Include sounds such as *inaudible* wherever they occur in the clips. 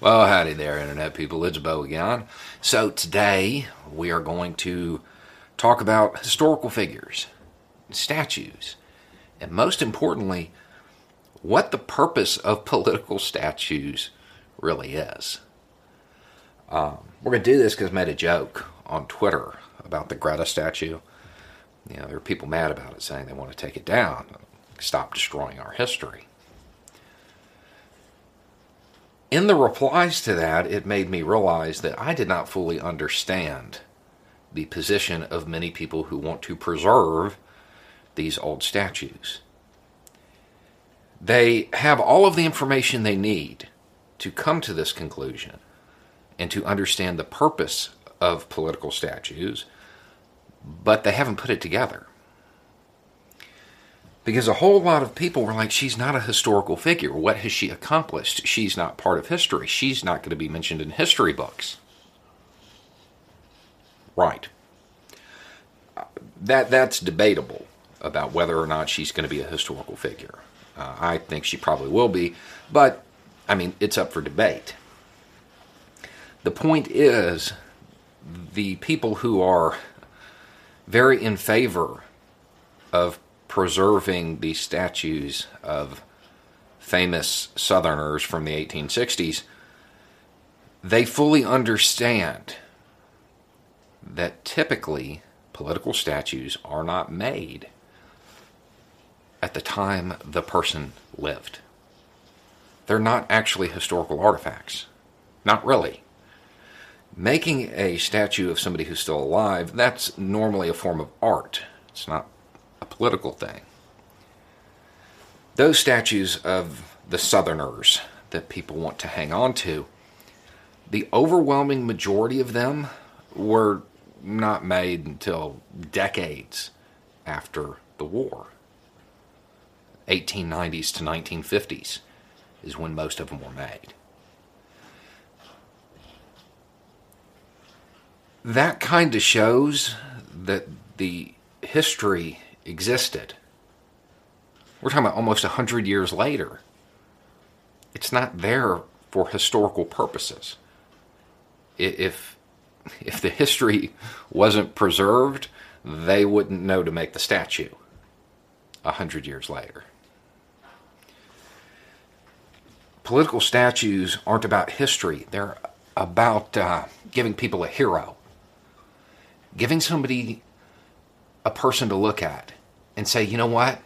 Well, howdy there, Internet people. It's Beau again. So, today we are going to talk about historical figures, statues, and most importantly, what the purpose of political statues really is. Um, we're going to do this because I made a joke on Twitter about the Greta statue. You know, there are people mad about it saying they want to take it down, stop destroying our history in the replies to that, it made me realize that I did not fully understand the position of many people who want to preserve these old statues. They have all of the information they need to come to this conclusion and to understand the purpose of political statues, but they haven't put it together because a whole lot of people were like, she's not a historical figure. What has she accomplished? She's not part of history. She's not going to be mentioned in history books. Right. That that's debatable about whether or not she's going to be a historical figure. Uh, I think she probably will be, but I mean, it's up for debate. The point is, the people who are very in favor of preserving the statues of famous Southerners from the 1860s, they fully understand that typically political statues are not made at the time the person lived. They're not actually historical artifacts. Not really. Making a statue of somebody who's still alive, that's normally a form of art. It's not political thing. Those statues of the Southerners that people want to hang on to, the overwhelming majority of them were not made until decades after the war. 1890s to 1950s is when most of them were made. That kind of shows that the history existed. We're talking about almost 100 years later. It's not there for historical purposes. If, if the history wasn't preserved, they wouldn't know to make the statue 100 years later. Political statues aren't about history, they're about uh, giving people a hero, giving somebody a person to look at and say, you know what?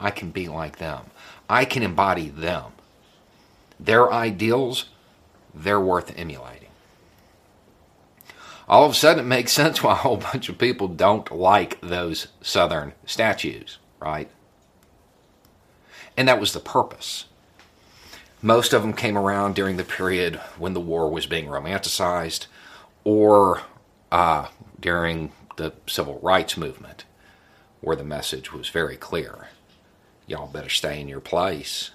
I can be like them. I can embody them. Their ideals, they're worth emulating. All of a sudden, it makes sense why a whole bunch of people don't like those Southern statues, right? And that was the purpose. Most of them came around during the period when the war was being romanticized or uh, during the civil rights movement, where the message was very clear y'all better stay in your place.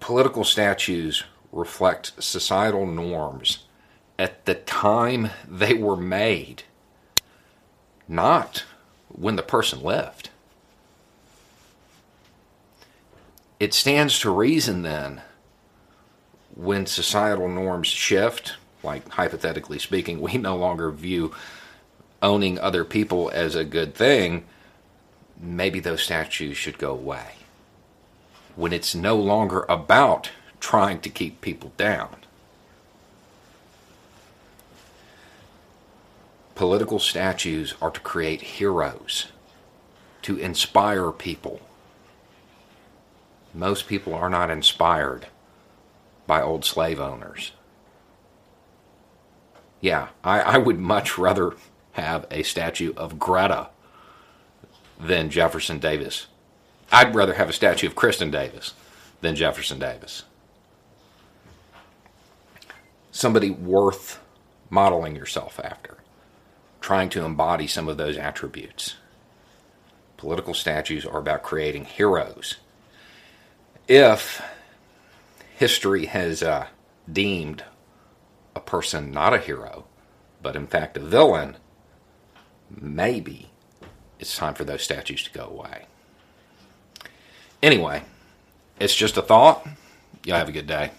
Political statues reflect societal norms at the time they were made, not when the person lived. It stands to reason then, when societal norms shift, like hypothetically speaking, *laughs* we no longer view owning other people as a good thing, maybe those statues should go away. When it's no longer about trying to keep people down. Political statues are to create heroes, to inspire people. Most people are not inspired by old slave owners yeah, I, I would much rather have a statue of Greta than Jefferson Davis I'd rather have a statue of Kristen Davis than Jefferson Davis. Somebody worth modeling yourself after, trying to embody some of those attributes. Political statues are about creating heroes. If history has uh, deemed a person not a hero, but in fact a villain, maybe it's time for those statues to go away. Anyway, it's just a thought. Y'all have a good day.